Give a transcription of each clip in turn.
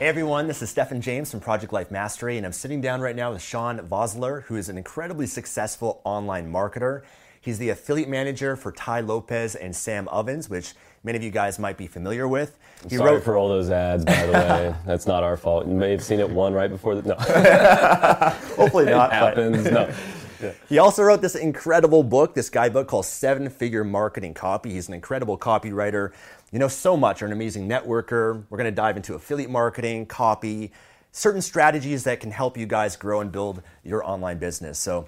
Hey everyone, this is Stefan James from Project Life Mastery, and I'm sitting down right now with Sean Vosler, who is an incredibly successful online marketer. He's the affiliate manager for Tai Lopez and Sam Ovens, which many of you guys might be familiar with. He Sorry wrote for all those ads, by the way. That's not our fault. You may have seen it one right before the no. Hopefully not. it happens. No. He also wrote this incredible book, this guidebook called Seven Figure Marketing Copy. He's an incredible copywriter. You know so much. You're an amazing networker. We're going to dive into affiliate marketing, copy, certain strategies that can help you guys grow and build your online business. So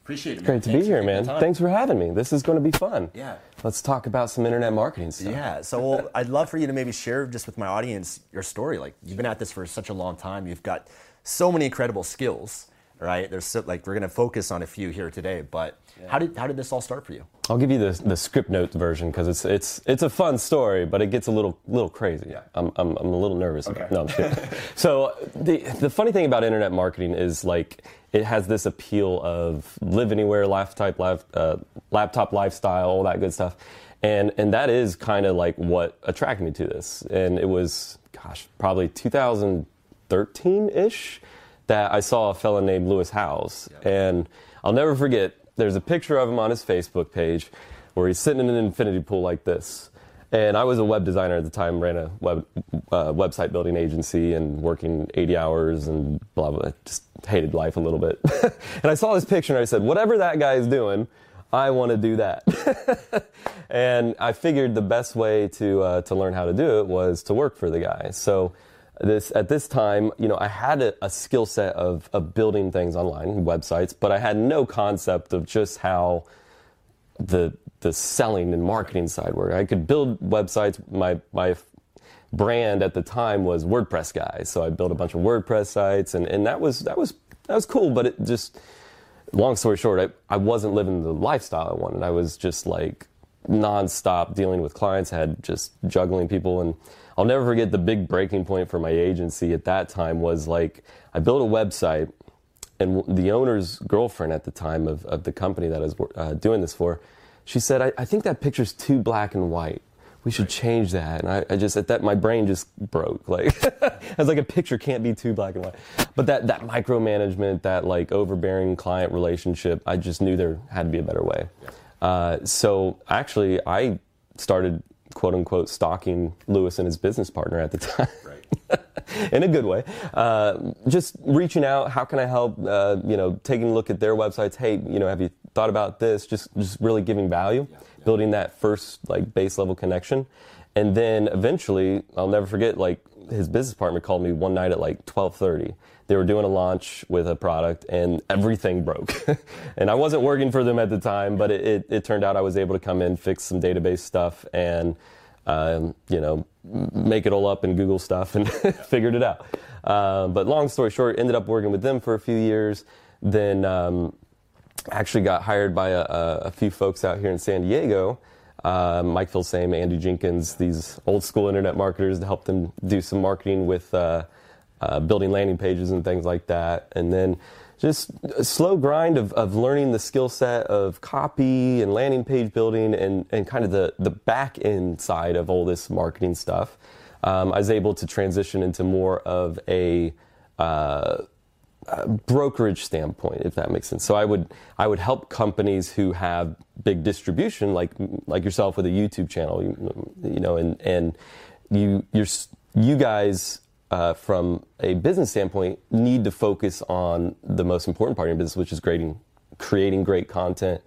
appreciate it. Man. Great to Thanks be here, man. Thanks for having me. This is going to be fun. Yeah. Let's talk about some internet marketing stuff. Yeah. So well, I'd love for you to maybe share just with my audience your story. Like you've been at this for such a long time. You've got so many incredible skills right? There's so, like we're going to focus on a few here today, but yeah. how did how did this all start for you? I'll give you the the script note version because it's it's it's a fun story, but it gets a little little crazy. Yeah. I'm I'm, I'm a little nervous. Okay. No, I'm kidding. so the the funny thing about internet marketing is like it has this appeal of live anywhere, laptop life, uh, laptop lifestyle, all that good stuff. And, and that is kind of like what attracted me to this. And it was, gosh, probably 2013 ish that I saw a fellow named Lewis Howes. And I'll never forget, there's a picture of him on his Facebook page where he's sitting in an infinity pool like this. And I was a web designer at the time, ran a web uh, website building agency and working 80 hours and blah, blah, just hated life a little bit. and I saw this picture and I said, whatever that guy is doing, I want to do that. and I figured the best way to, uh, to learn how to do it was to work for the guy. So this at this time, you know, I had a, a skill set of, of building things online, websites, but I had no concept of just how the the selling and marketing side worked. I could build websites. My my brand at the time was WordPress guy, so I built a bunch of WordPress sites, and, and that was that was that was cool. But it just long story short, I, I wasn't living the lifestyle I wanted. I was just like nonstop dealing with clients, I had just juggling people and I'll never forget the big breaking point for my agency at that time was like I built a website and the owner's girlfriend at the time of, of the company that I was uh, doing this for, she said, I, I, think that picture's too black and white. We should change that. And I, I just, at that, my brain just broke. Like, I was like, a picture can't be too black and white. But that, that micromanagement, that like overbearing client relationship, I just knew there had to be a better way. Uh, so actually, I started quote unquote stalking Lewis and his business partner at the time. Right. in a good way. Uh, just reaching out, how can I help? Uh, you know, taking a look at their websites. Hey, you know, have you thought about this? Just, just really giving value, yeah, yeah. building that first like base level connection, and then eventually, I'll never forget. Like his business partner called me one night at like twelve thirty. They were doing a launch with a product, and everything broke. and I wasn't working for them at the time, but it, it, it turned out I was able to come in, fix some database stuff, and um, you know, make it all up in Google stuff and figured it out. Uh, but long story short, ended up working with them for a few years. Then um, actually got hired by a, a, few folks out here in San Diego. Uh, Mike Filsaime, Andy Jenkins, these old school internet marketers to help them do some marketing with uh, uh, building landing pages and things like that. And then just a slow grind of, of learning the skill set of copy and landing page building and, and kind of the, the back end side of all this marketing stuff. Um, I was able to transition into more of a, uh, a brokerage standpoint, if that makes sense. So I would I would help companies who have big distribution, like like yourself with a YouTube channel, you, you know, and and you you're you guys uh, from a business standpoint, need to focus on the most important part of your business, which is creating, creating great content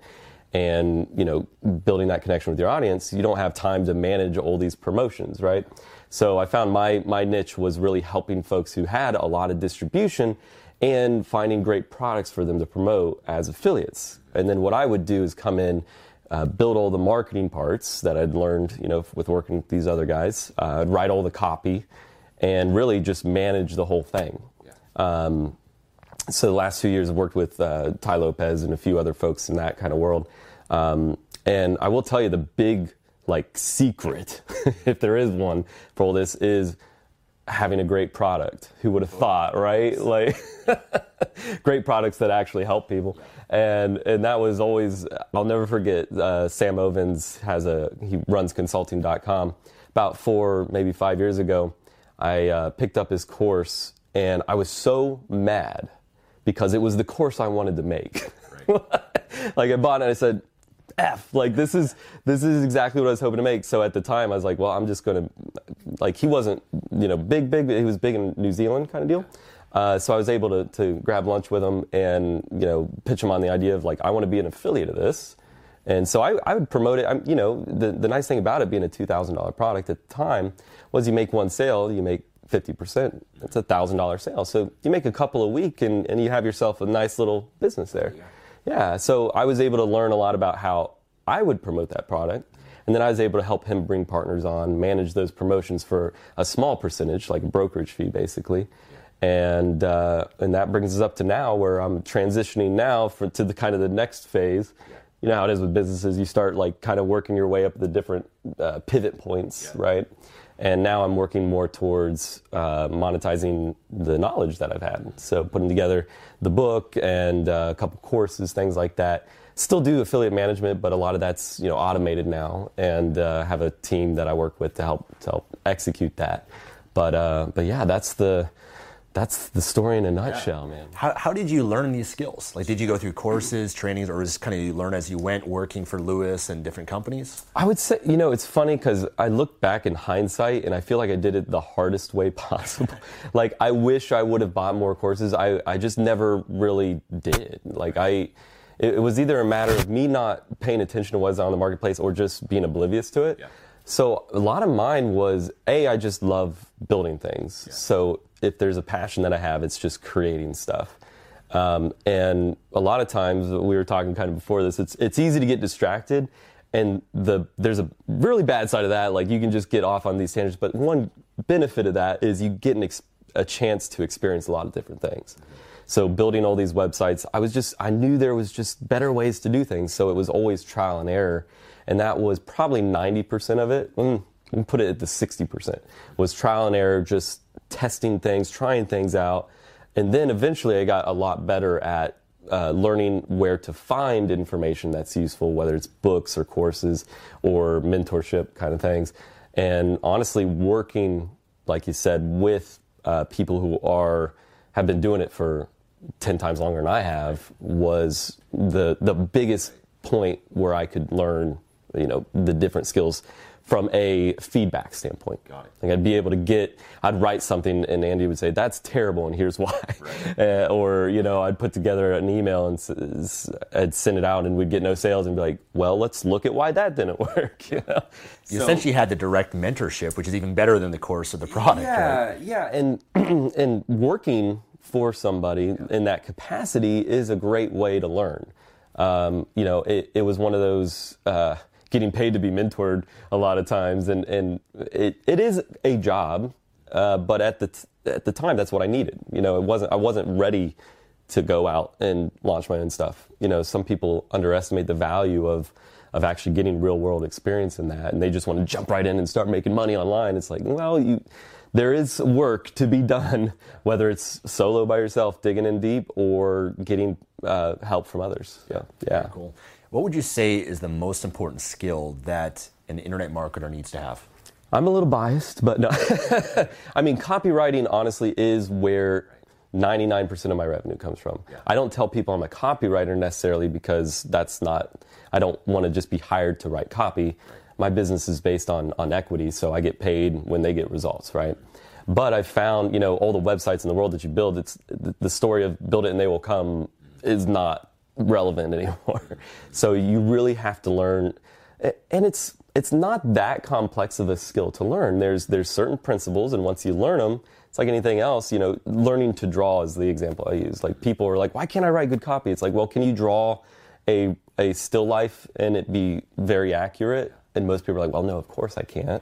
and you know building that connection with your audience. You don't have time to manage all these promotions, right? So I found my my niche was really helping folks who had a lot of distribution and finding great products for them to promote as affiliates. And then what I would do is come in. Uh, build all the marketing parts that I'd learned, you know, with working with these other guys. Uh, I'd write all the copy, and really just manage the whole thing. Um, so the last few years I've worked with uh, Tai Lopez and a few other folks in that kind of world. Um, and I will tell you the big like secret, if there is one for all this, is having a great product. Who would have thought, right? Like great products that actually help people. And and that was always I'll never forget. Uh, Sam Ovens has a he runs consulting.com. About four maybe five years ago, I uh, picked up his course and I was so mad because it was the course I wanted to make. Right. like I bought it and I said, F, like this is this is exactly what I was hoping to make. So at the time I was like, well, I'm just gonna like he wasn't, you know, big, big, he was big in New Zealand kind of deal. Uh, so I was able to, to grab lunch with him and you know pitch him on the idea of like I want to be an affiliate of this, and so I, I would promote it. I'm, you know the the nice thing about it being a two thousand dollar product at the time was you make one sale, you make 50%. That's a $1,000 sale. So you make a couple a week and, and you have yourself a nice little business there. Yeah. yeah. So I was able to learn a lot about how I would promote that product. And then I was able to help him bring partners on, manage those promotions for a small percentage, like a brokerage fee, basically. And uh, and that brings us up to now, where I'm transitioning now for, to the kind of the next phase. You know how it is with businesses; you start like kind of working your way up the different uh, pivot points, yeah. right? And now I'm working more towards uh, monetizing the knowledge that I've had. So putting together the book and uh, a couple courses, things like that. Still do affiliate management, but a lot of that's you know automated now, and uh, have a team that I work with to help to help execute that. But uh, but yeah, that's the that's the story in a nutshell, yeah. man. How, how did you learn these skills? Like, did you go through courses, trainings, or was kind of you learn as you went working for Lewis and different companies? I would say, you know, it's funny because I look back in hindsight and I feel like I did it the hardest way possible. like, I wish I would have bought more courses. I, I just never really did. Like, I, it, it was either a matter of me not paying attention to what's on the marketplace or just being oblivious to it. Yeah. So a lot of mine was a I just love building things. Yeah. So if there's a passion that I have, it's just creating stuff. Um, and a lot of times we were talking kind of before this, it's it's easy to get distracted, and the there's a really bad side of that. Like you can just get off on these tangents, but one benefit of that is you get ex- a chance to experience a lot of different things. So building all these websites, I was just I knew there was just better ways to do things. So it was always trial and error, and that was probably 90% of it. Mm, put it at the 60% was trial and error, just testing things, trying things out. And then eventually I got a lot better at uh, learning where to find information that's useful, whether it's books or courses or mentorship kind of things. And honestly, working, like you said, with uh, people who are have been doing it for ten times longer than I have was the the biggest point where I could learn, you know, the different skills from a feedback standpoint. Got it. Like I'd be able to get, I'd write something and Andy would say, that's terrible and here's why. Right. Uh, or, you know, I'd put together an email and I'd send it out and we'd get no sales and be like, well, let's look at why that didn't work. You, know? you so, essentially had the direct mentorship, which is even better than the course of the product. Yeah, right? yeah. And, and working for somebody yeah. in that capacity is a great way to learn. Um, you know, it, it was one of those, uh, getting paid to be mentored a lot of times, and and it, it is a job, uh, but at the t- at the time that's what I needed. You know, it wasn't I wasn't ready to go out and launch my own stuff. You know, some people underestimate the value of of actually getting real world experience in that, and they just want to jump right in and start making money online. It's like, well, you there is work to be done, whether it's solo by yourself, digging in deep, or getting uh, help from others. Yeah, yeah. Cool. What would you say is the most important skill that an internet marketer needs to have? I'm a little biased, but no. I mean, copywriting honestly is where 99% of my revenue comes from. Yeah. I don't tell people I'm a copywriter necessarily because that's not, I don't want to just be hired to write copy. My business is based on, on equity, so I get paid when they get results, right? But I've found, you know, all the websites in the world that you build, it's the story of build it and they will come is not relevant anymore. so you really have to learn, and it's it's not that complex of a skill to learn. There's there's certain principles, and once you learn them, it's like anything else. You know, learning to draw is the example I use. Like people are like, why can't I write good copy? It's like, well, can you draw a a still life and it be very accurate? And most people are like, well, no, of course I can't.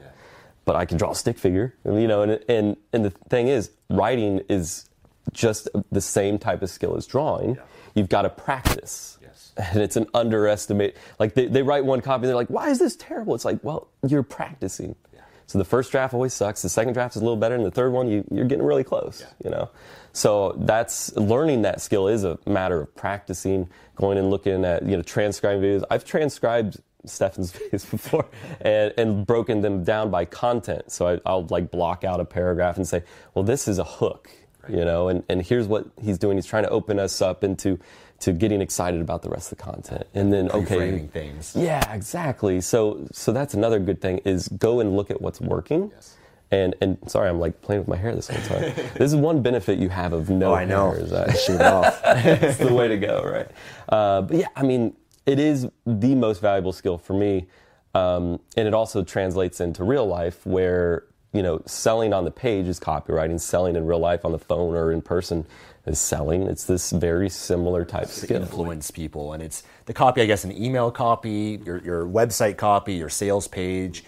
But I can draw a stick figure, you know. And and and the thing is, writing is just the same type of skill as drawing. Yeah. You've got to practice and it's an underestimate. Like they, they write one copy, and they're like, "Why is this terrible?" It's like, well, you're practicing. Yeah. So the first draft always sucks. The second draft is a little better, and the third one, you, you're getting really close. Yeah. You know, so that's learning that skill is a matter of practicing, going and looking at you know transcribing videos. I've transcribed Stefan's videos before and, and broken them down by content. So I, will like block out a paragraph and say, well, this is a hook. You know, and, and here's what he's doing. He's trying to open us up into to getting excited about the rest of the content. And then okay things. yeah exactly. So so that's another good thing is go and look at what's working. Yes. and and sorry i'm like playing with my hair this whole time. This is one benefit you have of no oh, I know. hair is that shoot off. It's the way to go right? Uh, but yeah i mean it is the most valuable skill for me. Um, and it also translates into real life where you know selling on the page is copywriting selling in real life on the phone or in person is selling. It's this very similar type to skill. influence people, and it's the copy. I guess an email copy, your your website copy, your sales page,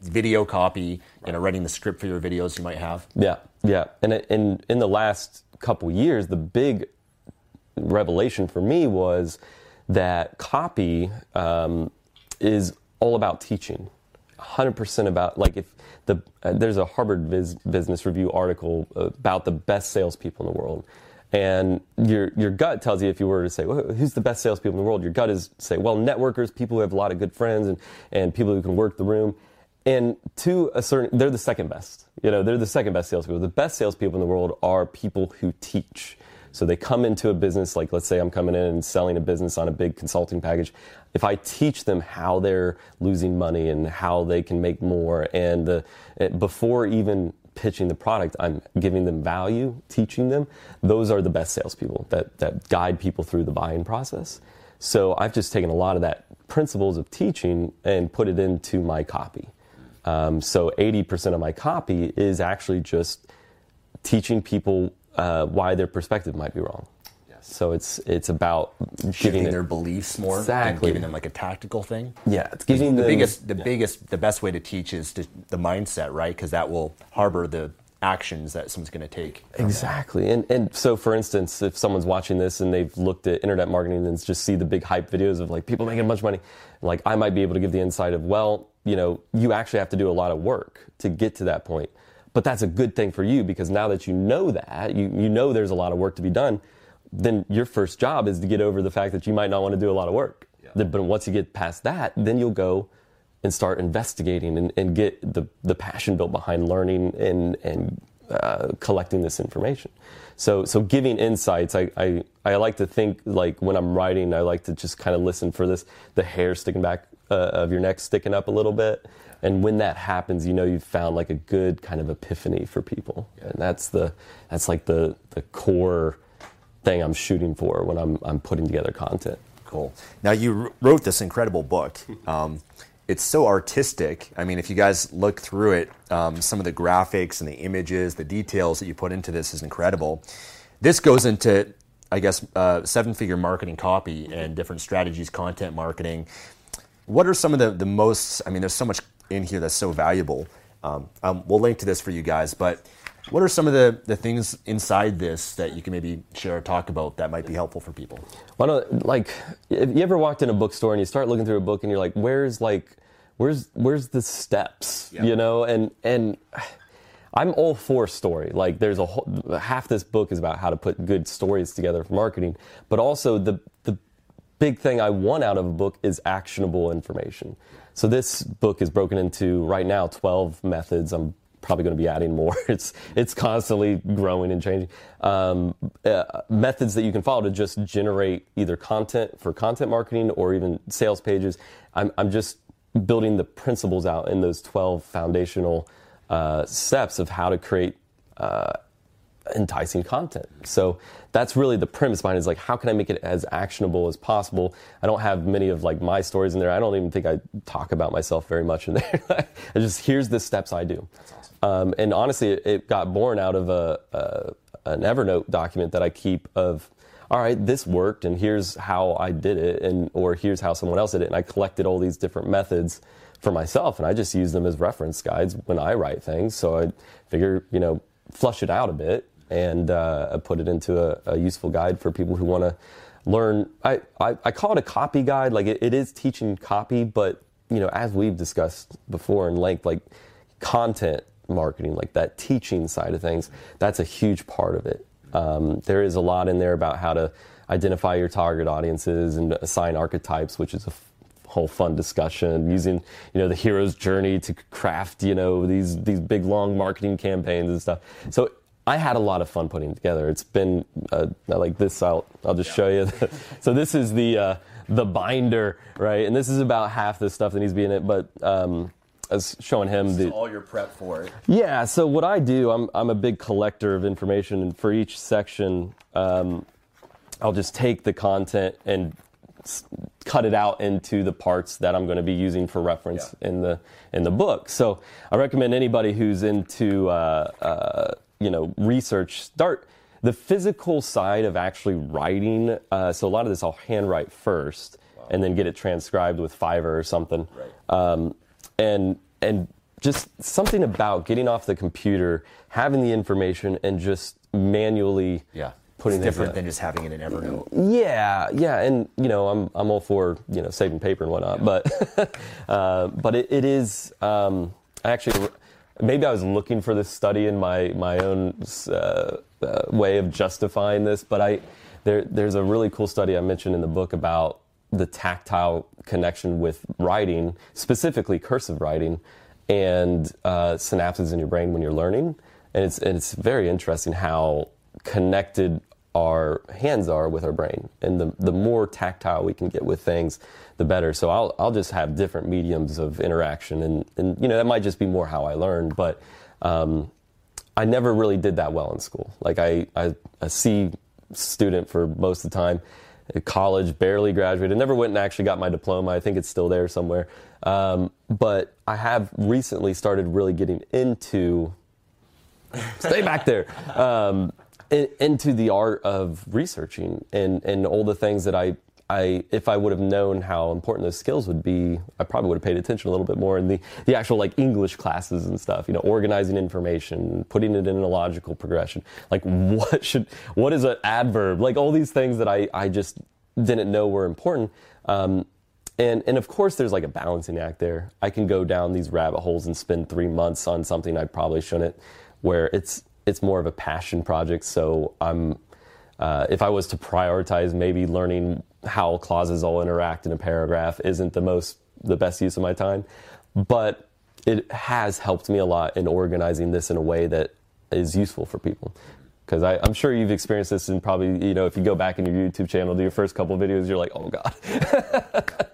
video copy. You know, writing the script for your videos you might have. Yeah, yeah. And in in the last couple years, the big revelation for me was that copy um, is all about teaching. 100% about like if the uh, there's a Harvard Biz, Business Review article about the best salespeople in the world, and your your gut tells you if you were to say, well, who's the best salespeople in the world? Your gut is say, well, networkers, people who have a lot of good friends, and and people who can work the room. And to a certain, they're the second best. You know, they're the second best salespeople. The best salespeople in the world are people who teach. So they come into a business, like let's say I'm coming in and selling a business on a big consulting package. If I teach them how they're losing money and how they can make more, and the, before even pitching the product, I'm giving them value, teaching them. Those are the best salespeople that, that guide people through the buying process. So I've just taken a lot of that principles of teaching and put it into my copy. Um, so 80% of my copy is actually just teaching people uh, why their perspective might be wrong. Yes. So it's it's about shifting it, their beliefs more exactly. giving them like a tactical thing. Yeah, it's giving the them, biggest the yeah. biggest the best way to teach is to, the mindset, right? Because that will harbor the actions that someone's going to take. Exactly. And and so for instance, if someone's watching this and they've looked at internet marketing and just see the big hype videos of like people making a bunch of money, like I might be able to give the insight of, well, you know, you actually have to do a lot of work to get to that point. But that's a good thing for you because now that you know that, you, you know there's a lot of work to be done then your first job is to get over the fact that you might not want to do a lot of work. Yeah. But once you get past that, then you'll go and start investigating and, and get the, the passion built behind learning and, and uh, collecting this information. So, so giving insights, I, I, I like to think like when I'm writing, I like to just kind of listen for this, the hair sticking back uh, of your neck sticking up a little bit. And when that happens, you know you've found like a good kind of epiphany for people. Yeah. And that's the, that's like the, the core thing I'm shooting for when I'm, I'm putting together content. Cool. Now, you wrote this incredible book. Um, it's so artistic. I mean, if you guys look through it, um, some of the graphics and the images, the details that you put into this is incredible. This goes into, I guess, uh, seven figure marketing copy and different strategies, content marketing. What are some of the, the most, I mean, there's so much in here that's so valuable. Um, um we'll link to this for you guys, but what are some of the, the things inside this that you can maybe share or talk about that might be helpful for people? Well, like, if you ever walked in a bookstore and you start looking through a book and you're like, where's like, where's where's the steps, yeah. you know? And and I'm all for story. Like there's a whole, half this book is about how to put good stories together for marketing, but also the the big thing I want out of a book is actionable information. So this book is broken into right now 12 methods. I'm probably going to be adding more. It's it's constantly growing and changing. Um, uh, methods that you can follow to just generate either content for content marketing or even sales pages. I'm I'm just building the principles out in those 12 foundational uh, steps of how to create uh, enticing content. So that's really the premise behind it is like how can I make it as actionable as possible? I don't have many of like my stories in there. I don't even think I talk about myself very much in there. I just here's the steps I do. Awesome. Um, and honestly, it, it, got born out of a, a, an Evernote document that I keep of all right, this worked, and here's how I did it, and or here's how someone else did it, and I collected all these different methods for myself, and I just use them as reference guides when I write things. So I figure, you know, flush it out a bit and uh, put it into a, a, useful guide for people who want to learn. I, I, I, call it a copy guide. Like it, it is teaching copy, but you know, as we've discussed before in length, like content marketing, like that teaching side of things, that's a huge part of it. Um, there is a lot in there about how to identify your target audiences and assign archetypes, which is a whole fun discussion using you know the hero's journey to craft you know these these big long marketing campaigns and stuff so I had a lot of fun putting it together. It's been uh, like this. I'll I'll just yeah. show you. so this is the uh, the binder, right? And this is about half the stuff that needs to be in it. But um, as showing him the all your prep for it. Yeah. So what I do, I'm I'm a big collector of information, and for each section, um, I'll just take the content and cut it out into the parts that I'm going to be using for reference yeah. in the in the book. So I recommend anybody who's into uh, uh, you know research start the physical side of actually writing. Uh, so a lot of this I'll handwrite first wow. and then get it transcribed with Fiverr or something. Right. Um, and and just something about getting off the computer, having the information, and just manually yeah putting it's different than just having it in Evernote. Yeah, yeah, and you know, I'm I'm all for you know saving paper and whatnot, yeah. but uh, but it, it is um, actually maybe I was looking for this study in my my own uh, uh, way of justifying this, but I there there's a really cool study I mentioned in the book about the tactile connection with writing, specifically cursive writing, and uh, synapses in your brain when you're learning, and it's and it's very interesting how connected our hands are with our brain. And the, the more tactile we can get with things, the better. So I'll, I'll just have different mediums of interaction. And, and, you know, that might just be more how I learned. But um, I never really did that well in school. Like I, I, a C student for most of the time. College, barely graduated. Never went and actually got my diploma. I think it's still there somewhere. Um, but I have recently started really getting into stay back there. Um, into the art of researching and, and all the things that I, I, if I would have known how important those skills would be, I probably would have paid attention a little bit more in the, the actual like English classes and stuff, you know, organizing information, putting it in a logical progression. Like what should, what is an adverb? Like all these things that I, I just didn't know were important. Um, and, and of course there's like a balancing act there. I can go down these rabbit holes and spend three months on something I probably shouldn't, where it's, it's more of a passion project. So I'm, uh, if I was to prioritize, maybe learning how clauses all interact in a paragraph isn't the most the best use of my time, but it has helped me a lot in organizing this in a way that is useful for people. Because I'm sure you've experienced this, and probably you know if you go back in your YouTube channel, do your first couple videos, you're like, oh god.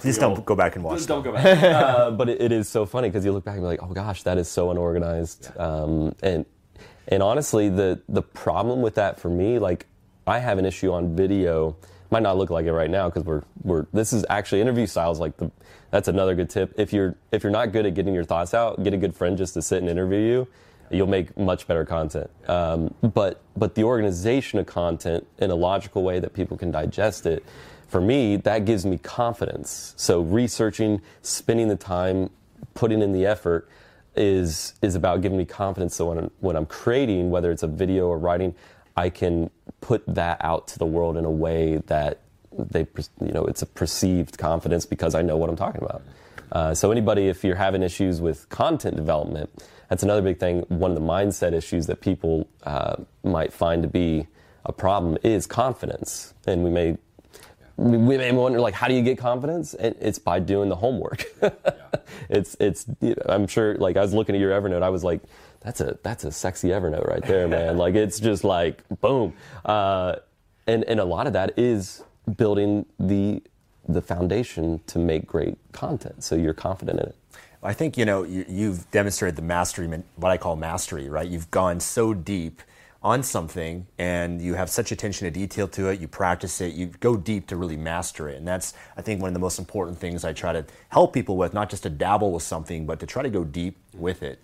Please don't go back and watch. Just don't go back. uh, but it, it is so funny because you look back and be like, oh gosh, that is so unorganized, yeah. um, and and honestly, the the problem with that for me, like I have an issue on video. Might not look like it right now because we're we're this is actually interview styles like the that's another good tip. If you're if you're not good at getting your thoughts out, get a good friend just to sit and interview you. You'll make much better content. Um, but but the organization of content in a logical way that people can digest it, for me, that gives me confidence. So researching, spending the time, putting in the effort is is about giving me confidence. So when I'm, when I'm creating, whether it's a video or writing, I can put that out to the world in a way that they you know it's a perceived confidence because I know what I'm talking about. Uh, so anybody, if you're having issues with content development, that's another big thing. One of the mindset issues that people uh, might find to be a problem is confidence, and we may we may wonder like how do you get confidence and it's by doing the homework yeah. it's it's i'm sure like i was looking at your evernote i was like that's a that's a sexy evernote right there man like it's just like boom uh, and and a lot of that is building the the foundation to make great content so you're confident in it I think you know you, have demonstrated the mastery, what I call mastery, right? You've gone so deep on something, and you have such attention to detail to it. You practice it. You go deep to really master it, and that's I think one of the most important things I try to help people with, not just to dabble with something, but to try to go deep with it.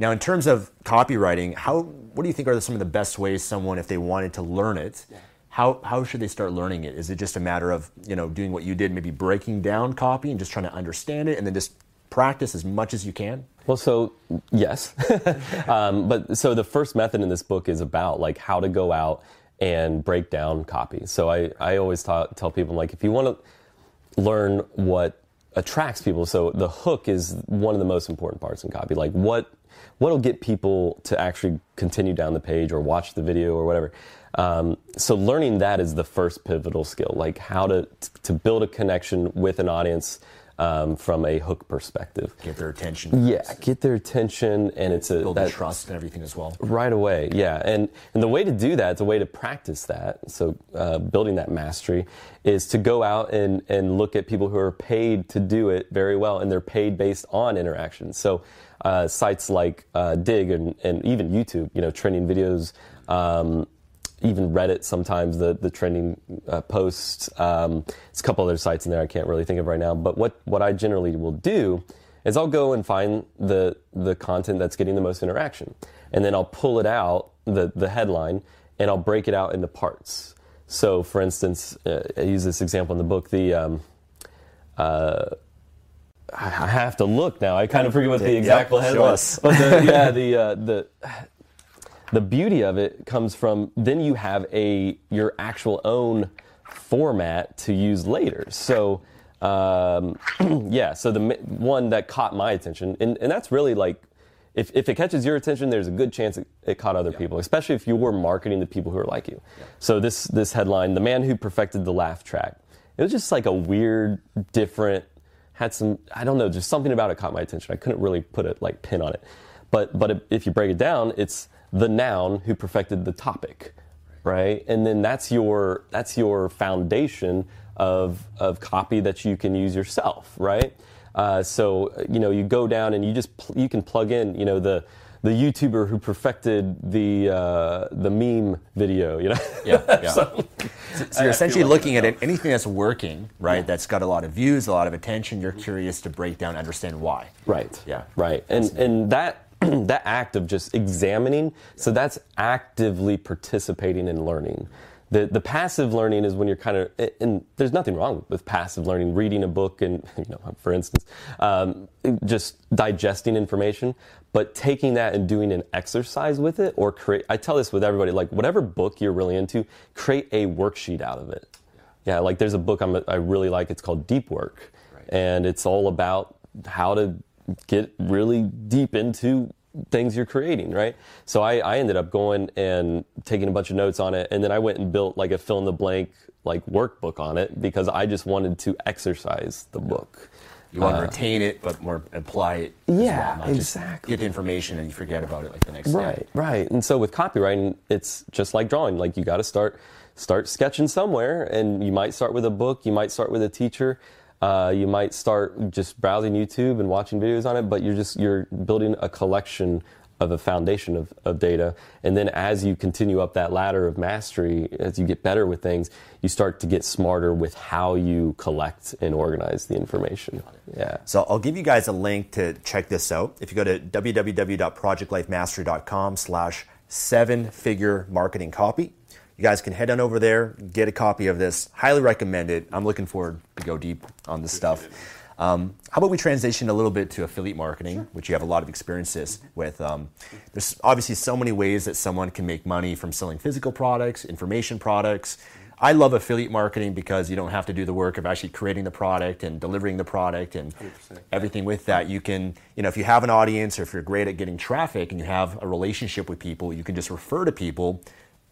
Now, in terms of copywriting, how what do you think are some of the best ways someone, if they wanted to learn it, how, how should they start learning it? Is it just a matter of you know doing what you did, maybe breaking down copy and just trying to understand it, and then just practice as much as you can? Well, so yes, um, but so the first method in this book is about like how to go out and break down copy. So I I always ta- tell people like if you want to learn what attracts people, so the hook is one of the most important parts in copy. Like what what'll get people to actually continue down the page or watch the video or whatever. Um, so learning that is the first pivotal skill, like how to to build a connection with an audience um, from a hook perspective. Get their attention. Yeah, get their attention, and it's a build that, trust and everything as well. Right away, yeah, and and the way to do that, the way to practice that, so uh, building that mastery, is to go out and and look at people who are paid to do it very well, and they're paid based on interactions. So. Uh, sites like uh, Digg and, and even YouTube, you know, trending videos, um, even Reddit sometimes the the trending uh, posts. Um, there's a couple other sites in there I can't really think of right now. But what what I generally will do is I'll go and find the the content that's getting the most interaction, and then I'll pull it out the the headline and I'll break it out into parts. So, for instance, uh, I use this example in the book. The um, uh, I have to look now. I kind of forget what the exact yep, headline. But the, yeah, the uh, the the beauty of it comes from then you have a your actual own format to use later. So um, yeah, so the one that caught my attention, and, and that's really like if, if it catches your attention, there's a good chance it, it caught other yeah. people, especially if you were marketing to people who are like you. Yeah. So this this headline, "The Man Who Perfected the Laugh Track," it was just like a weird, different, had some I don't know, just something about it caught my attention. I couldn't really put a like pin on it, but but if you break it down, it's the noun who perfected the topic, right? And then that's your that's your foundation of of copy that you can use yourself, right? Uh, so you know you go down and you just pl- you can plug in you know the the YouTuber who perfected the uh, the meme video, you know. Yeah, yeah. so, so, you're essentially like looking at it, anything that's working, right? Yeah. That's got a lot of views, a lot of attention. You're curious to break down, understand why. Right. Yeah. Right. And and that that act of just examining, so that's actively participating in learning. The, the passive learning is when you're kind of, and there's nothing wrong with passive learning, reading a book and, you know, for instance, um, just digesting information, but taking that and doing an exercise with it or create, I tell this with everybody, like whatever book you're really into, create a worksheet out of it. Yeah, like there's a book I'm, i really like, it's called Deep Work. Right. And it's all about how to get really deep into things you're creating, right? So I, I ended up going and taking a bunch of notes on it, and then I went and built like a fill in the blank like workbook on it because I just wanted to exercise the book. You want to uh, retain it, but more apply it. yeah, well, exactly. Get the information and you forget about it like the next right, day. Right, right. And so with copywriting, it's just like drawing. Like you got to start start sketching somewhere, and you might start with a book, you might start with a teacher, uh, you might start just browsing YouTube and watching videos on it, but you're just you're building a collection of a foundation of, of data. And then as you continue up that ladder of mastery, as you get better with things, you start to get smarter with how you collect and organize the information. Yeah. So I'll give you guys a link to check this out. If you go to www.projectlifemastery.com slash seven figure marketing copy, you guys can head on over there, get a copy of this. Highly recommend it. I'm looking forward to go deep on this stuff. Um, how about we transition a little bit to affiliate marketing, which you have a lot of experiences with? Um, there's obviously so many ways that someone can make money from selling physical products, information products. I love affiliate marketing because you don't have to do the work of actually creating the product and delivering the product and 100%. everything with that. You can, you know, if you have an audience or if you're great at getting traffic and you have a relationship with people, you can just refer to people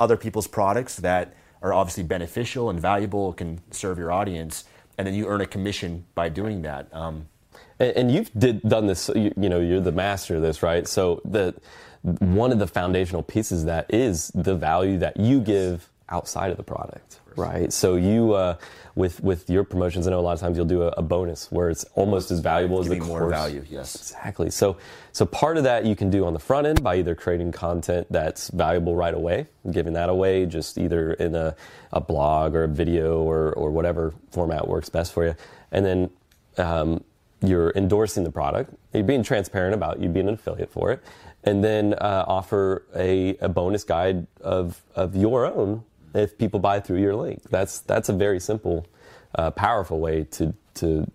other people's products that are obviously beneficial and valuable, can serve your audience, and then you earn a commission by doing that. Um, and, and, you've did, done this. You, you know, you're the master of this, right? So the one of the foundational pieces that is the value that you give outside of the product, right? So you, uh, with with your promotions, I know a lot of times you'll do a, a bonus where it's almost as valuable as the course. more value. Yes, exactly. So so part of that you can do on the front end by either creating content that's valuable right away, giving that away, just either in a, a blog or a video or or whatever format works best for you, and then. Um, you're endorsing the product, you're being transparent about you being an affiliate for it, and then uh, offer a, a bonus guide of, of your own if people buy through your link. That's that's a very simple, uh, powerful way to to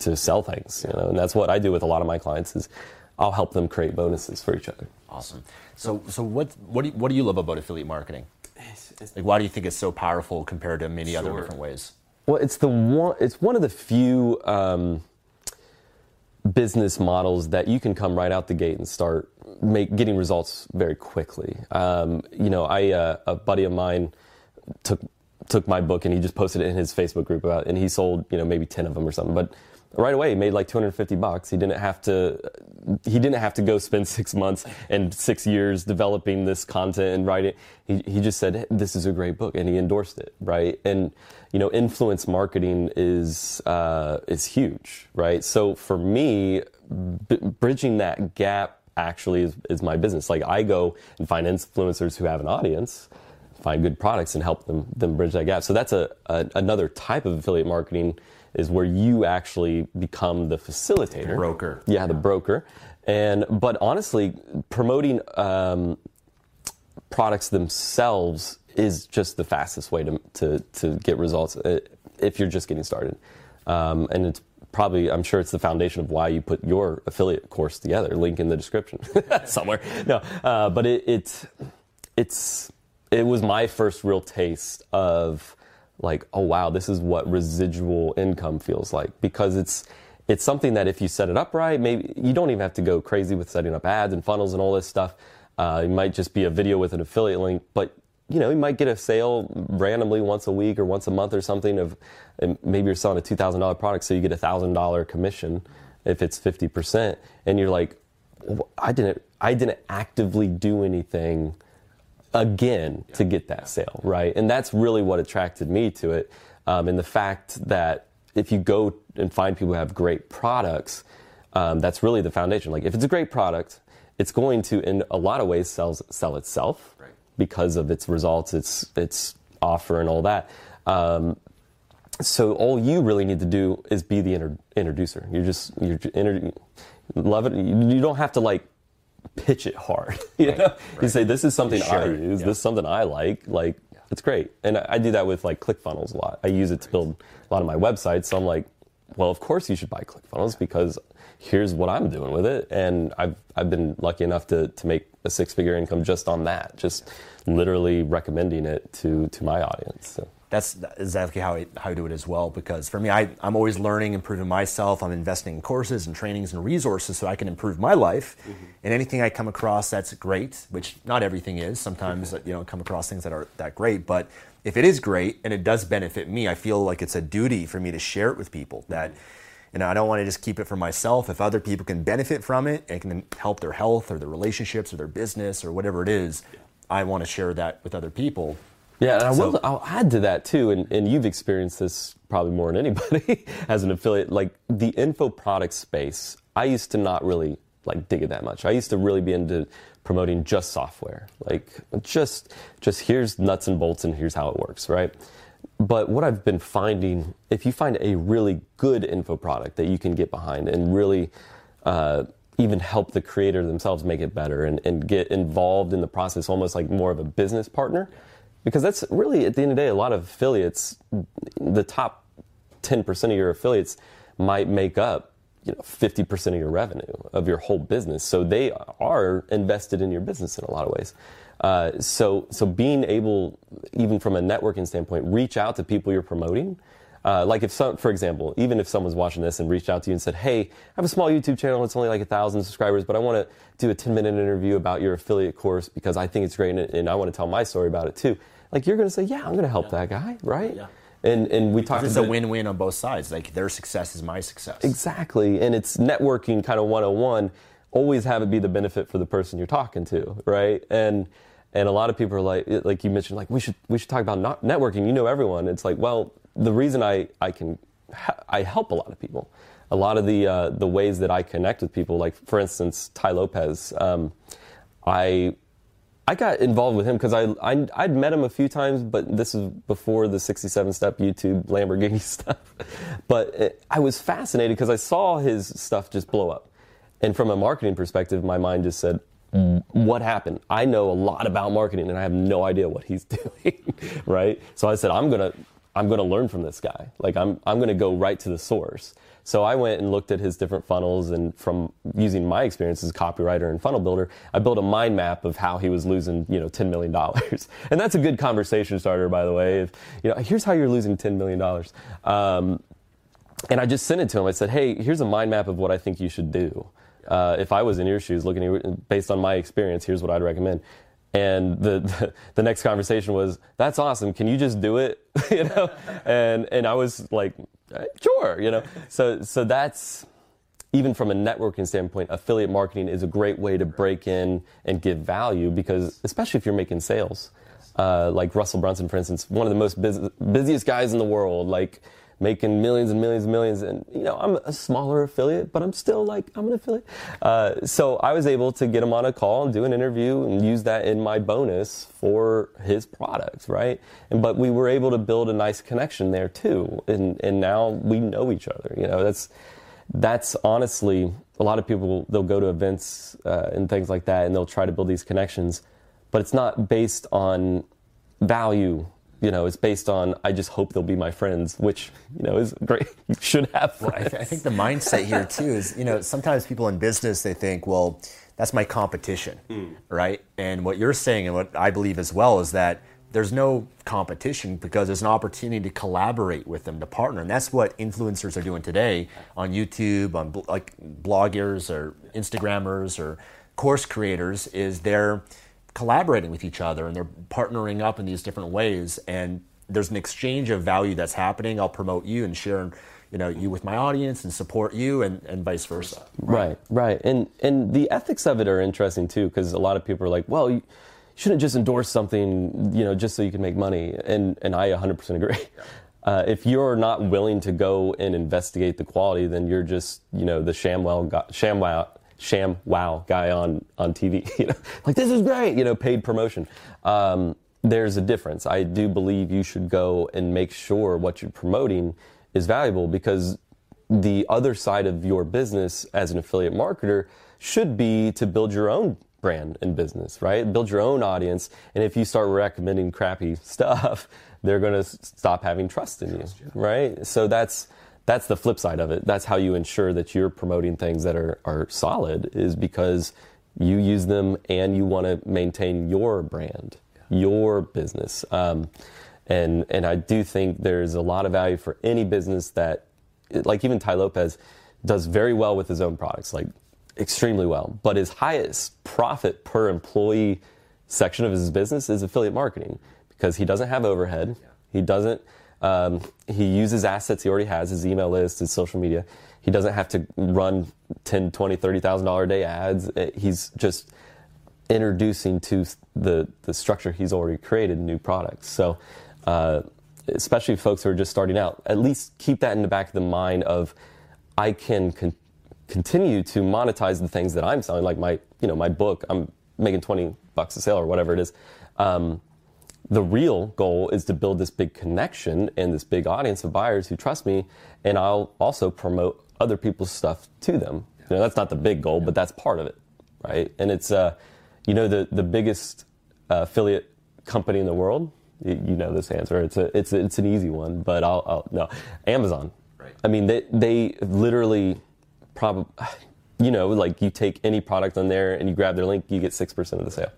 to sell things. You know, and that's what I do with a lot of my clients. Is I'll help them create bonuses for each other. Awesome. So so what what do you, what do you love about affiliate marketing? Like, why do you think it's so powerful compared to many sure. other different ways? Well, it's the one. It's one of the few. Um, business models that you can come right out the gate and start make getting results very quickly. Um, you know, I uh, a buddy of mine took took my book and he just posted it in his Facebook group about, and he sold you know maybe ten of them or something, but right away he made like 250 bucks. He didn't have to he didn't have to go spend six months and six years developing this content and writing. He, he just said this is a great book and he endorsed it right? And you know influence marketing is uh, is huge right? So for me b- bridging that gap actually is, is my business. Like i go and find influencers who have an audience find good products and help them them bridge that gap. So that's a, a another type of affiliate marketing is where you actually become the facilitator, the broker. Yeah, the broker. And but honestly, promoting um, products themselves is just the fastest way to to, to get results uh, if you're just getting started. Um, and it's probably I'm sure it's the foundation of why you put your affiliate course together. Link in the description somewhere. No, uh, but it, it it's it was my first real taste of like, oh wow, this is what residual income feels like because it's it's something that if you set it up right, maybe you don't even have to go crazy with setting up ads and funnels and all this stuff. Uh, it might just be a video with an affiliate link, but you know, you might get a sale randomly once a week or once a month or something of maybe you're selling a $2,000 product, so you get a $1,000 commission if it's 50%. And you're like, I didn't, I didn't actively do anything again yeah. to get that sale, right? And that's really what attracted me to it. Um, and the fact that if you go and find people who have great products, um, that's really the foundation. Like if it's a great product, it's going to, in a lot of ways, sell, sell itself right. because of its results, its its offer, and all that. Um, so all you really need to do is be the inter- introducer. You're just you're inter- love it. You don't have to like pitch it hard. you right, know, right. you say this is something I use. Yeah. This is something I like. Like yeah. it's great, and I, I, do that with like ClickFunnels a lot. I use it to build a lot of my websites. So I'm like, well, of course you should buy ClickFunnels because here's what I'm doing with it, and I've I've been lucky enough to to make a six figure income just on that, just literally recommending it to to my audience. So that's exactly how I, how I do it as well. Because for me, I, I'm always learning, improving myself. I'm investing in courses and trainings and resources so I can improve my life. Mm-hmm. And anything I come across that's great, which not everything is. Sometimes mm-hmm. you know come across things that are that great, but if it is great and it does benefit me, I feel like it's a duty for me to share it with people. That you know I don't want to just keep it for myself. If other people can benefit from it and can help their health or their relationships or their business or whatever it is, I want to share that with other people. Yeah, and I so, will. I'll add to that too, and, and you've experienced this probably more than anybody as an affiliate. Like the info product space, I used to not really like dig it that much. I used to really be into promoting just software, like just just here's nuts and bolts and here's how it works, right? But what I've been finding, if you find a really good info product that you can get behind and really uh, even help the creator themselves make it better and, and get involved in the process, almost like more of a business partner because that's really at the end of the day a lot of affiliates the top 10% of your affiliates might make up you know 50% of your revenue of your whole business. So they are invested in your business in a lot of ways. Uh, so so being able even from a networking standpoint reach out to people you're promoting uh, like if some, for example, even if someone's watching this and reached out to you and said, "Hey, I have a small YouTube channel. It's only like a thousand subscribers, but I want to do a 10 minute interview about your affiliate course because I think it's great and, and I want to tell my story about it too." Like you're going to say, "Yeah, I'm going to help yeah. that guy, right?" Yeah. And and we talked. It's a win-win on both sides. Like their success is my success. Exactly, and it's networking kind of 101. Always have it be the benefit for the person you're talking to, right? And and a lot of people are like, like you mentioned, like we should we should talk about not networking. You know everyone. It's like, well, the reason I, I can I help a lot of people. A lot of the uh, the ways that I connect with people, like for instance, Tai Lopez, um, I I got involved with him because I, I I'd met him a few times, but this is before the 67 step YouTube Lamborghini stuff. But it, I was fascinated because I saw his stuff just blow up, and from a marketing perspective, my mind just said, what happened? I know a lot about marketing and I have no idea what he's doing, right? So I said, I'm gonna I'm going to learn from this guy. Like I'm, I'm going to go right to the source. So I went and looked at his different funnels and from using my experience as a copywriter and funnel builder, I built a mind map of how he was losing, you know, $10 million. and that's a good conversation starter, by the way. If, you know, here's how you're losing $10 million. Um, and I just sent it to him. I said, hey, here's a mind map of what I think you should do. Uh, if I was in your shoes, looking at, based on my experience, here's what I'd recommend. And the, the, the next conversation was, "That's awesome. Can you just do it?" you know, and and I was like, "Sure." You know, so so that's even from a networking standpoint, affiliate marketing is a great way to break in and give value because, especially if you're making sales, uh, like Russell Brunson, for instance, one of the most busiest guys in the world, like making millions and millions and millions. And, you know, I'm a smaller affiliate, but I'm still like, I'm an affiliate. Uh, so I was able to get him on a call and do an interview and use that in my bonus for his product, right? And, but we were able to build a nice connection there too. And, and now we know each other, you know, that's, that's honestly, a lot of people, they'll go to events uh, and things like that and they'll try to build these connections, but it's not based on value you know, it's based on I just hope they'll be my friends, which you know is great. Should have. Well, I, th- I, think the mindset here too is you know sometimes people in business they think well that's my competition, mm. right? And what you're saying and what I believe as well is that there's no competition because there's an opportunity to collaborate with them to partner and that's what influencers are doing today on youtube on like bloggers or instagrammers or course creators is they're collaborating with each other and they're partnering up in these different ways. And there's an exchange of value that's happening. I'll promote you and share you know you with my audience and support you and, and vice versa. Right. Right. And and the ethics of it are interesting too because a lot of people are like well you shouldn't just endorse something you know just so you can make money. And and i 100% agree. Uh, if you're not willing to go and investigate the quality then you're just you know the shamwell shamwow sham wow guy on on TV. You know, like this is great. You know, paid promotion. Um, there's a difference. I do believe you should go and make sure what you're promoting is valuable because the other side of your business as an affiliate marketer should be to build your own brand and business, right? Build your own audience. And if you start recommending crappy stuff, they're going to stop having trust in you, right? So that's that's the flip side of it. That's how you ensure that you're promoting things that are, are solid is because you use them and you want to maintain your brand, your business. Um, and, and I do think there's a lot of value for any business that, like even Tai Lopez, does very well with his own products, like extremely well. But his highest profit per employee section of his business is affiliate marketing because he doesn't have overhead. He doesn't um, he uses assets he already has, his email list, his social media. He doesn't have to run 10, 20, $30,000 a day ads. Uh, he's just introducing to the, the structure he's already created new products. So, uh, especially folks who are just starting out, at least keep that in the back of the mind of I can con- continue to monetize the things that I'm selling, like my, you know, my book. I'm making 20 bucks a sale or whatever it is. Um, the real goal is to build this big connection and this big audience of buyers who trust me, and I'll also promote other people's stuff to them. You know, that's not the big goal, but that's part of it, right? And it's, uh, you know, the the biggest uh, affiliate company in the world. You, you, know this answer. It's a it's a, it's an easy one, but I'll, I'll no Amazon. Right. I mean, they they literally probably, you know, like you take any product on there and you grab their link, you get six percent of the sale.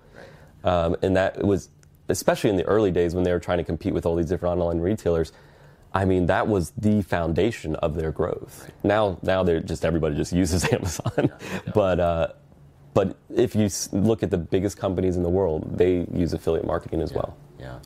Um, and that was especially in the early days when they were trying to compete with all these different online retailers. I mean, that was the foundation of their growth. Now, now they're just everybody just uses Amazon, but uh, but if you look at the biggest companies in the world, they use affiliate marketing as well. Yeah.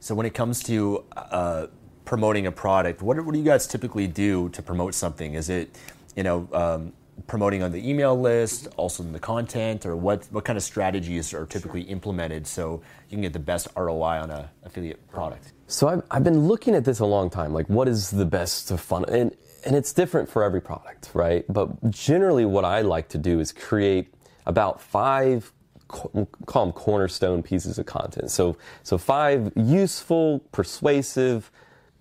So when it comes to uh, promoting a product, what, what do you guys typically do to promote something? Is it, you know, um, promoting on the email list, also in the content, or what, what kind of strategies are typically implemented so you can get the best ROI on a affiliate product? So I've, I've been looking at this a long time. Like, what is the best fun? And, and it's different for every product, right? But generally, what I like to do is create about five, call them cornerstone pieces of content. So, so five useful, persuasive,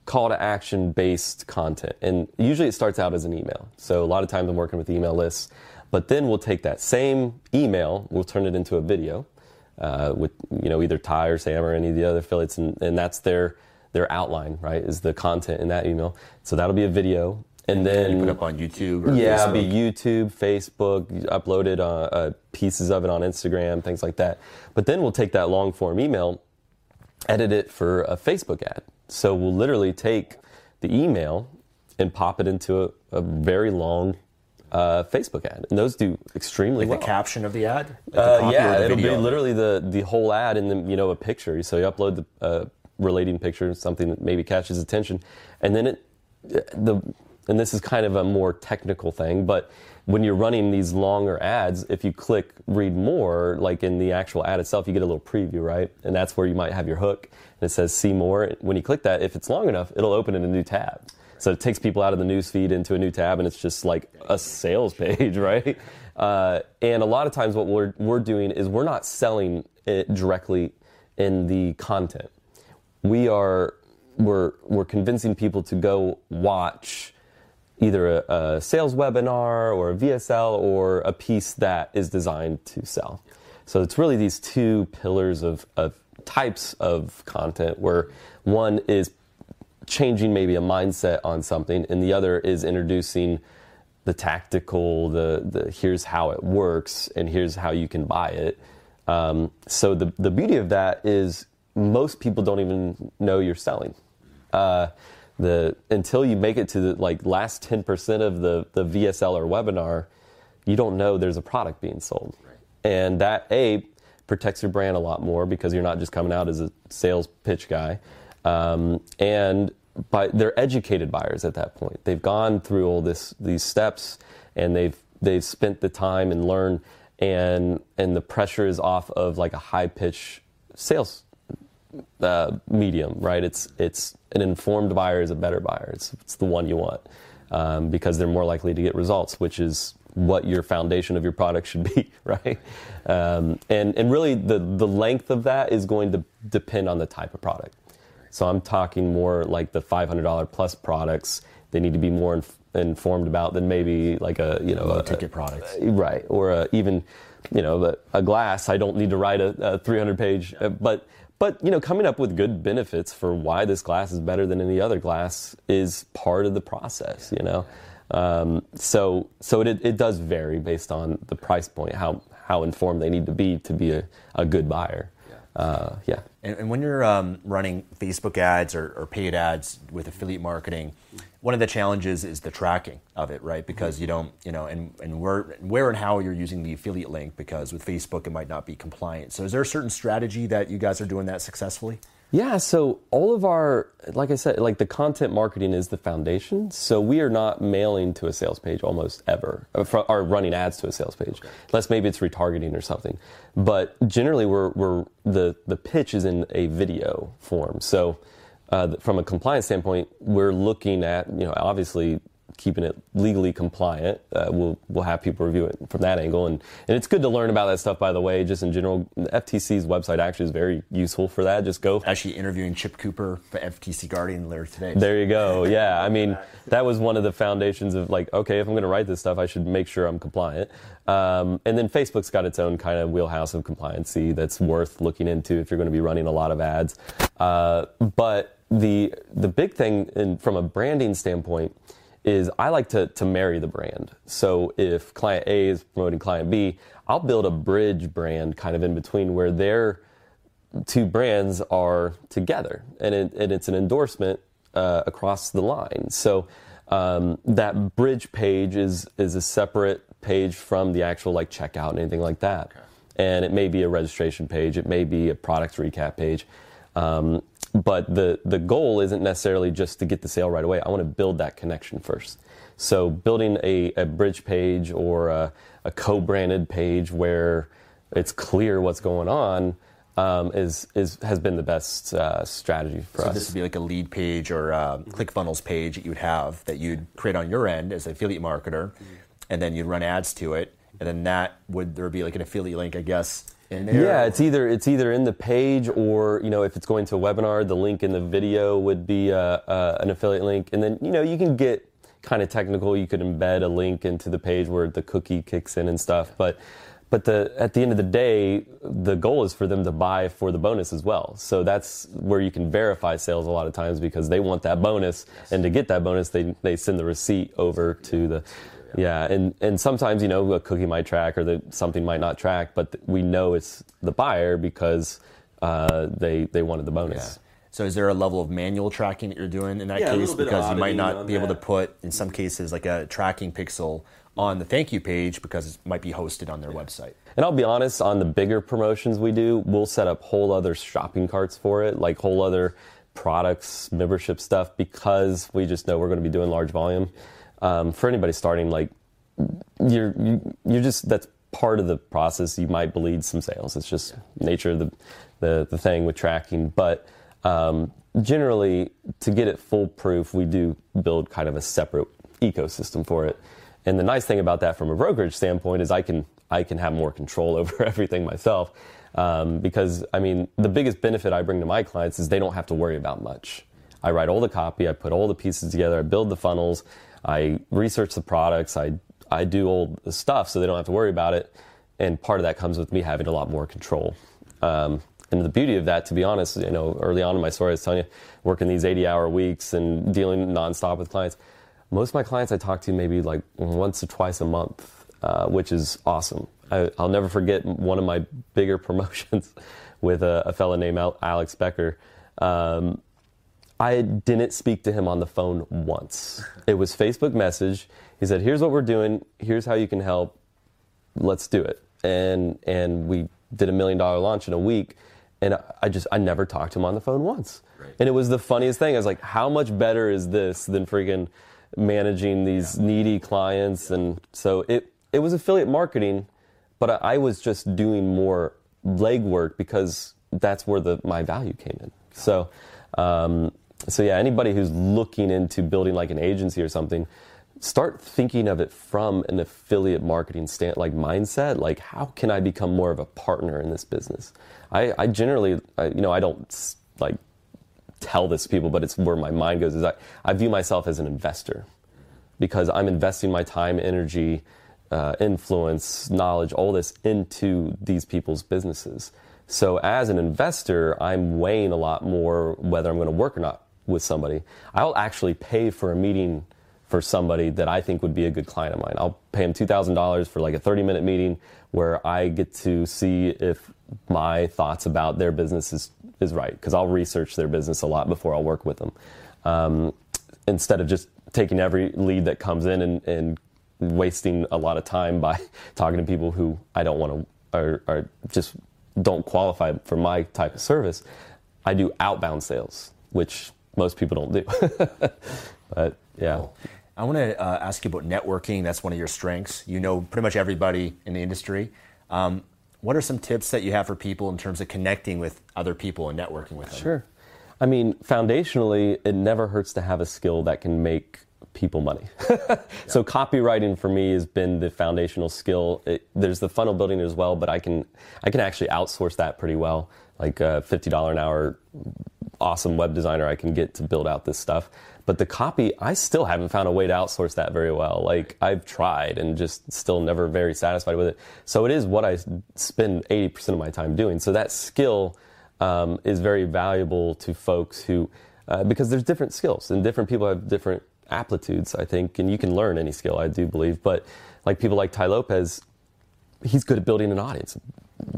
call to action based content. And usually it starts out as an email. So a lot of times I'm working with email lists, but then we'll take that same email, we'll turn it into a video uh, with you know either Tai or Sam or any of the other affiliates, and, and that's their their outline, right? Is the content in that email. So that'll be a video, and then You put it up on YouTube or yeah, it'll be YouTube, Facebook, uploaded uh, uh, pieces of it on Instagram, things like that. But then we'll take that long form email, edit it for a Facebook ad. So we'll literally take the email and pop it into a, a very long uh, Facebook ad, and those do extremely Like well. the caption of the ad? Like Uh, copy or yeah, the it'll video? be literally the the whole ad and then you know a picture. So you upload the uh, relating picture, something that maybe catches attention, and then it the and this is kind of a more technical thing, but when you're running these longer ads, if you click read more, like in the actual ad itself, you get a little preview, right? And that's where you might have your hook, and it says see more. When you click that, if it's long enough, it'll open in a new tab. So it takes people out of the news feed into a new tab, and it's just like a sales page, right? Uh, and a lot of times, what we're we're doing is we're not selling it directly in the content. We are we're we're convincing people to go watch either a, a sales webinar or a VSL or a piece that is designed to sell. So it's really these two pillars of, of types of content where one is changing maybe a mindset on something and the other is introducing the tactical the, the here's how it works and here's how you can buy it um, so the, the beauty of that is most people don't even know you're selling uh, the until you make it to the like last 10% of the, the VSL or webinar, you don't know there's a product being sold. And that A protects your brand a lot more because you're not just coming out as a sales pitch guy. Um, and by they're educated buyers at that point. They've gone through all this these steps and they've they've spent the time and learned and and the pressure is off of like a high pitch sales uh, medium, right? It's it's an informed buyer is a better buyer. It's it's the one you want um, because they're more likely to get results, which is what your foundation of your product should be, right? Um, and and really the the length of that is going to depend on the type of product. So I'm talking more like the $500 plus products. They need to be more inf- informed about than maybe like a you know Low a, ticket products. right or a, even you know a, a glass i don't need to write a, a 300 page uh, but but you know coming up with good benefits for why this glass is better than any other glass is part of the process you know? Um, so so it, it does vary based on the price point how how informed they need to be to be a, a good buyer uh, yeah And, and when you're um, running Facebook ads or, or paid ads with affiliate marketing, one of the challenges is the tracking of it, right? Because you don't, you know, and, and where, where and how you're using the affiliate link, because with Facebook it might not be compliant. So is there a certain strategy that you guys are doing that successfully? Yeah, so all of our, like I said, like the content marketing is the foundation. So we are not mailing to a sales page almost ever, uh, or running ads to a sales page, unless maybe it's retargeting or something. But generally, we're, we're the the pitch is in a video form. So uh, from a compliance standpoint, we're looking at you know obviously keeping it legally compliant. Uh, we'll we'll have people review it from that angle, and and it's good to learn about that stuff. By the way, just in general, the FTC's website actually is very useful for that. Just go Actually interviewing Chip Cooper for FTC Guardian later today. there you go. Yeah, I mean that was one of the foundations of like, okay, if I'm going to write this stuff, I should make sure I'm compliant. Um, and then Facebook's got its own kind of wheelhouse of compliancy that's worth looking into if you're going to be running a lot of ads. Uh, but the the big thing in, from a branding standpoint is I like to, to marry the brand. So if client A is promoting client B, I'll build a bridge brand kind of in between where their two brands are together. And, it, and it's an endorsement uh, across the line. So um, that bridge page is, is a separate page from the actual like checkout and anything like that. Okay. And it may be a registration page, it may be a product recap page. Um, but the, the goal isn't necessarily just to get the sale right away. I want to build that connection first. So building a, a bridge page or a, a co-branded page where it's clear what's going on um, is, is has been the best uh, strategy for so us. this would be like a lead page or a ClickFunnels page that you would have that you'd create on your end as an affiliate marketer, and then you'd run ads to it, and then that would there would be like an affiliate link, I guess? Yeah, it's either it's either in the page or you know if it's going to a webinar, the link in the video would be uh, uh, an affiliate link, and then you know you can get kind of technical. You could embed a link into the page where the cookie kicks in and stuff, but. But the, at the end of the day, the goal is for them to buy for the bonus as well. So that's where you can verify sales a lot of times because they want that bonus, and to get that bonus, they they send the receipt over to the yeah, and, and sometimes you know a cookie might track or the, something might not track, but we know it's the buyer because uh, they they wanted the bonus. Yeah. So is there a level of manual tracking that you're doing in that Yeah, case little bit of because you might not auditing be able to put in some cases like a tracking pixel on the thank you page because it might be hosted on their website. And I'll be honest, on the bigger promotions we do, we'll set up whole other shopping carts for it, like whole other products, membership stuff, because we just know we're going to be doing large volume. Um, for anybody starting, like you're you, you're just that's part of the process. You might bleed some sales. It's just nature of the, the the thing with tracking. But um, generally, to get it foolproof, we do build kind of a separate ecosystem for it. And the nice thing about that, from a brokerage standpoint, is I can I can have more control over everything myself. Um, because I mean, the biggest benefit I bring to my clients is they don't have to worry about much. I write all the copy, I put all the pieces together, I build the funnels, I research the products, I I do all the stuff so they don't have to worry about it. And part of that comes with me having a lot more control. Um, and the beauty of that, to be honest, you know, early on in my story, I was telling you, working these 80 hour weeks and dealing nonstop with clients. Most of my clients I talk to maybe like once or twice a month, uh, which is awesome. I, I'll never forget one of my bigger promotions with a, a fellow named Alex Becker. Um, I didn't speak to him on the phone once. It was Facebook message. He said, "Here's what we're doing. Here's how you can help. Let's do it." And and we did a million dollar launch in a week. And I just I never talked to him on the phone once. And it was the funniest thing. I was like, "How much better is this than freaking managing these needy clients?" And so it it was affiliate marketing, but I, I was just doing more legwork because that's where the my value came in. So. Um, so yeah, anybody who's looking into building like an agency or something, start thinking of it from an affiliate marketing stand like mindset. Like, how can I become more of a partner in this business? I, I generally, I, you know, I don't like tell this to people, but it's where my mind goes. Is I, I view myself as an investor because I'm investing my time, energy, uh, influence, knowledge, all this into these people's businesses. So as an investor, I'm weighing a lot more whether I'm going to work or not with somebody. I'll actually pay for a meeting for somebody that I think would be a good client of mine. I'll pay them $2,000 for like a 30 minute meeting where I get to see if my thoughts about their business is, is right because I'll research their business a lot before I'll work with them. Um, instead of just taking every lead that comes in and, and wasting a lot of time by talking to people who I don't want to or, or just don't qualify for my type of service, I do outbound sales, which most people don't do. but yeah. I want to uh, ask you about networking. That's one of your strengths. You know pretty much everybody in the industry. Um, what are some tips that you have for people in terms of connecting with other people and networking with them? Sure. I mean, foundationally, it never hurts to have a skill that can make people money. so copywriting for me has been the foundational skill. It, there's the funnel building as well, but I can I can actually outsource that pretty well. Like a fifty dollar an hour, awesome web designer I can get to build out this stuff. But the copy, I still haven't found a way to outsource that very well. Like I've tried and just still never very satisfied with it. So it is what I spend 80% of my time doing. So that skill um, is very valuable to folks who, uh, because there's different skills and different people have different aptitudes, I think, and you can learn any skill, I do believe. But like people like Tai Lopez, he's good at building an audience.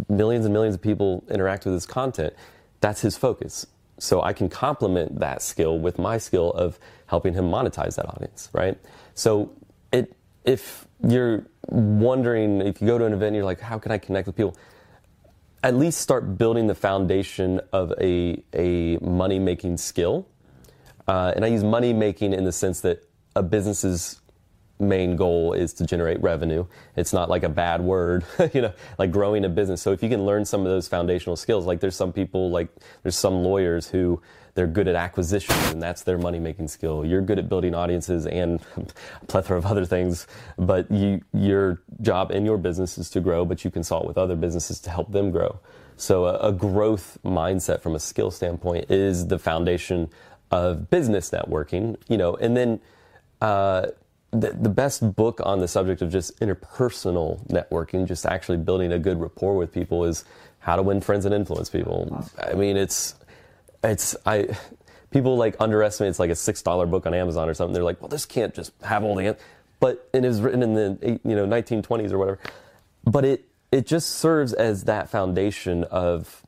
Millions and millions of people interact with his content. That's his focus. So I can complement that skill with my skill of helping him monetize that audience, right? So it if you're wondering if you go to an event you're like, how can I connect with people? At least start building the foundation of a, a money making skill. Uh, and I use money making in the sense that a business's main goal is to generate revenue. It's not like a bad word, you know, like growing a business. So if you can learn some of those foundational skills, like there's some people, like there's some lawyers who they're good at acquisitions and that's their money making skill. You're good at building audiences and a plethora of other things, but you, your job in your business is to grow, but you consult with other businesses to help them grow. So a, a growth mindset from a skill standpoint is the foundation of business networking, you know, and then, uh, the, the best book on the subject of just interpersonal networking, just actually building a good rapport with people, is How to Win Friends and Influence People. I mean, it's it's I people like underestimate it's like a six dollar book on Amazon or something. They're like, well, this can't just have all the, but it is written in the you know 1920s or whatever. But it it just serves as that foundation of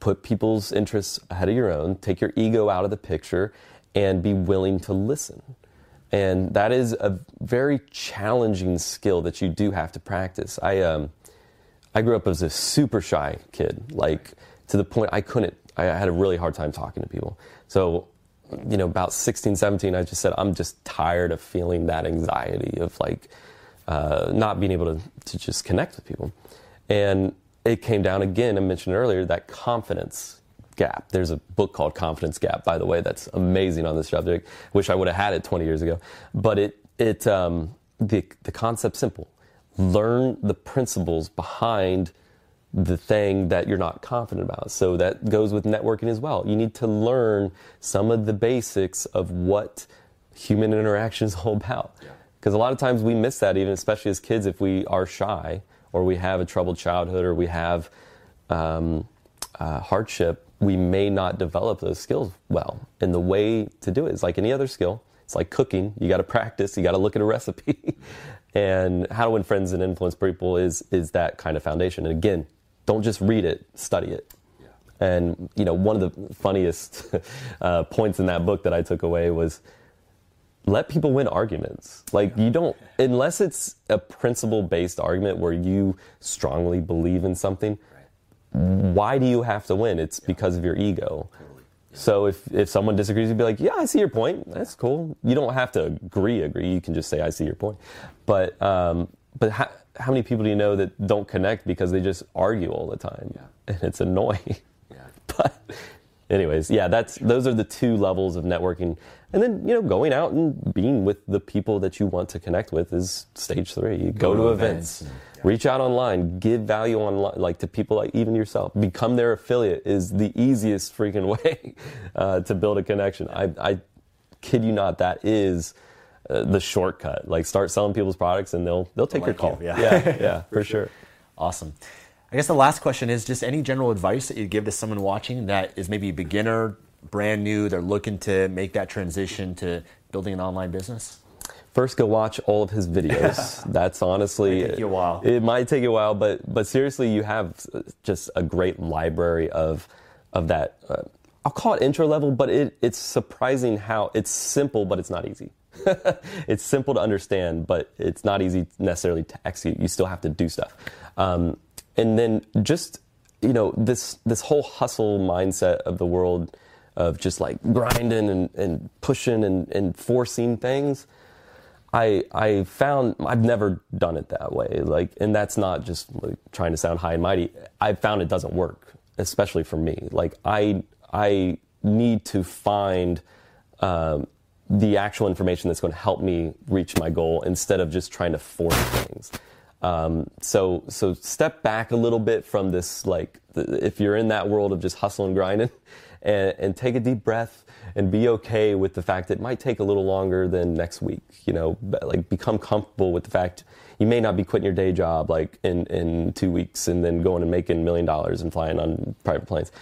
put people's interests ahead of your own, take your ego out of the picture, and be willing to listen and that is a very challenging skill that you do have to practice. I um, I grew up as a super shy kid, like to the point I couldn't. I had a really hard time talking to people. So, you know, about 16, 17, I just said I'm just tired of feeling that anxiety of like uh, not being able to to just connect with people, and it came down again. I mentioned earlier that confidence gap. There's a book called Confidence Gap, by the way, that's amazing on this subject. Wish I would have had it 20 years ago. But it, it, um, the, the concept's simple. Learn the principles behind the thing that you're not confident about. So that goes with networking as well. You need to learn some of the basics of what human interaction is all about. Because yeah. a lot of times we miss that, even especially as kids, if we are shy or we have a troubled childhood or we have um, uh, hardship we may not develop those skills well. And the way to do it is like any other skill. It's like cooking. You got to practice. You got to look at a recipe. and how to win friends and influence people is is that kind of foundation. And again, don't just read it, study it. And you know, one of the funniest uh, points in that book that I took away was let people win arguments. Like you don't unless it's a principle based argument where you strongly believe in something why do you have to win? It's because of your ego. So if, if someone disagrees, you'd be like, yeah, I see your point. That's cool. You don't have to agree, agree. You can just say, I see your point. But, um, but how, how many people do you know that don't connect because they just argue all the time? Yeah. And it's annoying. Yeah. but anyways, yeah, that's, those are the two levels of networking. And then, you know, going out and being with the people that you want to connect with is stage three. You go, go to events. events Reach out online, give value online, like to people like even yourself. Become their affiliate is the easiest freaking way uh, to build a connection. I, I kid you not, that is uh, the shortcut. Like start selling people's products and they'll they'll take your call. You, yeah, yeah, yeah, for sure. Awesome. I guess the last question is just any general advice that you'd give to someone watching that is maybe a beginner, brand new, they're looking to make that transition to building an online business? First, go watch all of his videos. That's honestly it might take you a while. It might take you a while, but but seriously, you have just a great library of of that. Uh, I'll call it intro level, but it, it's surprising how it's simple, but it's not easy. it's simple to understand, but it's not easy necessarily to execute. You still have to do stuff, um, and then just you know this this whole hustle mindset of the world of just like grinding and, and pushing and, and forcing things I I found I've never done it that way. Like, and that's not just like trying to sound high and mighty. I found it doesn't work, especially for me. Like, I I need to find um, the actual information that's going to help me reach my goal instead of just trying to force things. Um, so so step back a little bit from this. Like, if you're in that world of just hustle and grinding, and, and take a deep breath and be okay with the fact that it might take a little longer than next week. You know, like become comfortable with the fact you may not be quitting your day job like in, in two weeks and then going and making a million dollars and flying on private planes.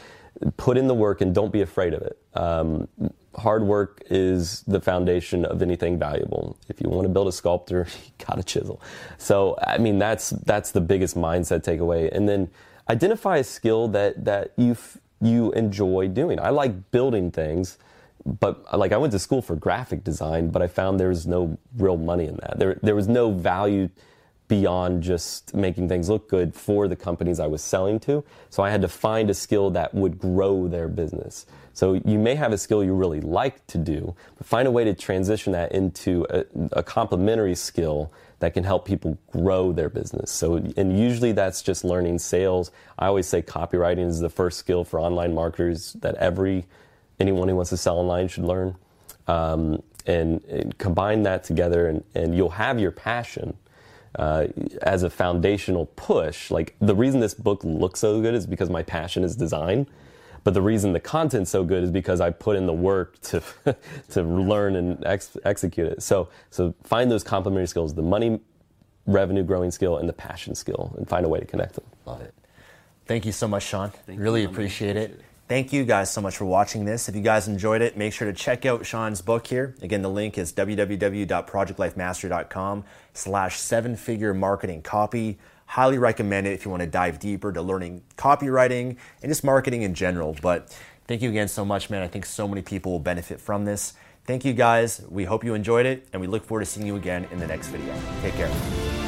Put in the work and don't be afraid of it. Um, hard work is the foundation of anything valuable. If you want to build a sculptor, you got to chisel. So, I mean, that's that's the biggest mindset takeaway. And then identify a skill that that you you enjoy doing. I like building things, but like I went to school for graphic design, but I found there was no real money in that. There there was no value beyond just making things look good for the companies I was selling to. So I had to find a skill that would grow their business. So you may have a skill you really like to do, but find a way to transition that into a, a complementary skill that can help people grow their business. So, and usually that's just learning sales. I always say copywriting is the first skill for online marketers that every anyone who wants to sell online should learn. Um, and, and, combine that together, and, and you'll have your passion uh, as a foundational push. Like the reason this book looks so good is because my passion is design. But the reason the content's so good is because I put in the work to to learn and ex- execute it. So so find those complementary skills: the money, revenue growing skill, and the passion skill, and find a way to connect them. Love it. Thank you so much, Sean. Thank really you, appreciate it. Thank you guys so much for watching this. If you guys enjoyed it, make sure to check out Sean's book here. Again, the link is www.projectlifemastery.com slash seven-figure marketing copy. Highly recommend it if you want to dive deeper to learning copywriting and just marketing in general. But thank you again so much, man. I think so many people will benefit from this. Thank you guys. We hope you enjoyed it, and we look forward to seeing you again in the next video. Take care.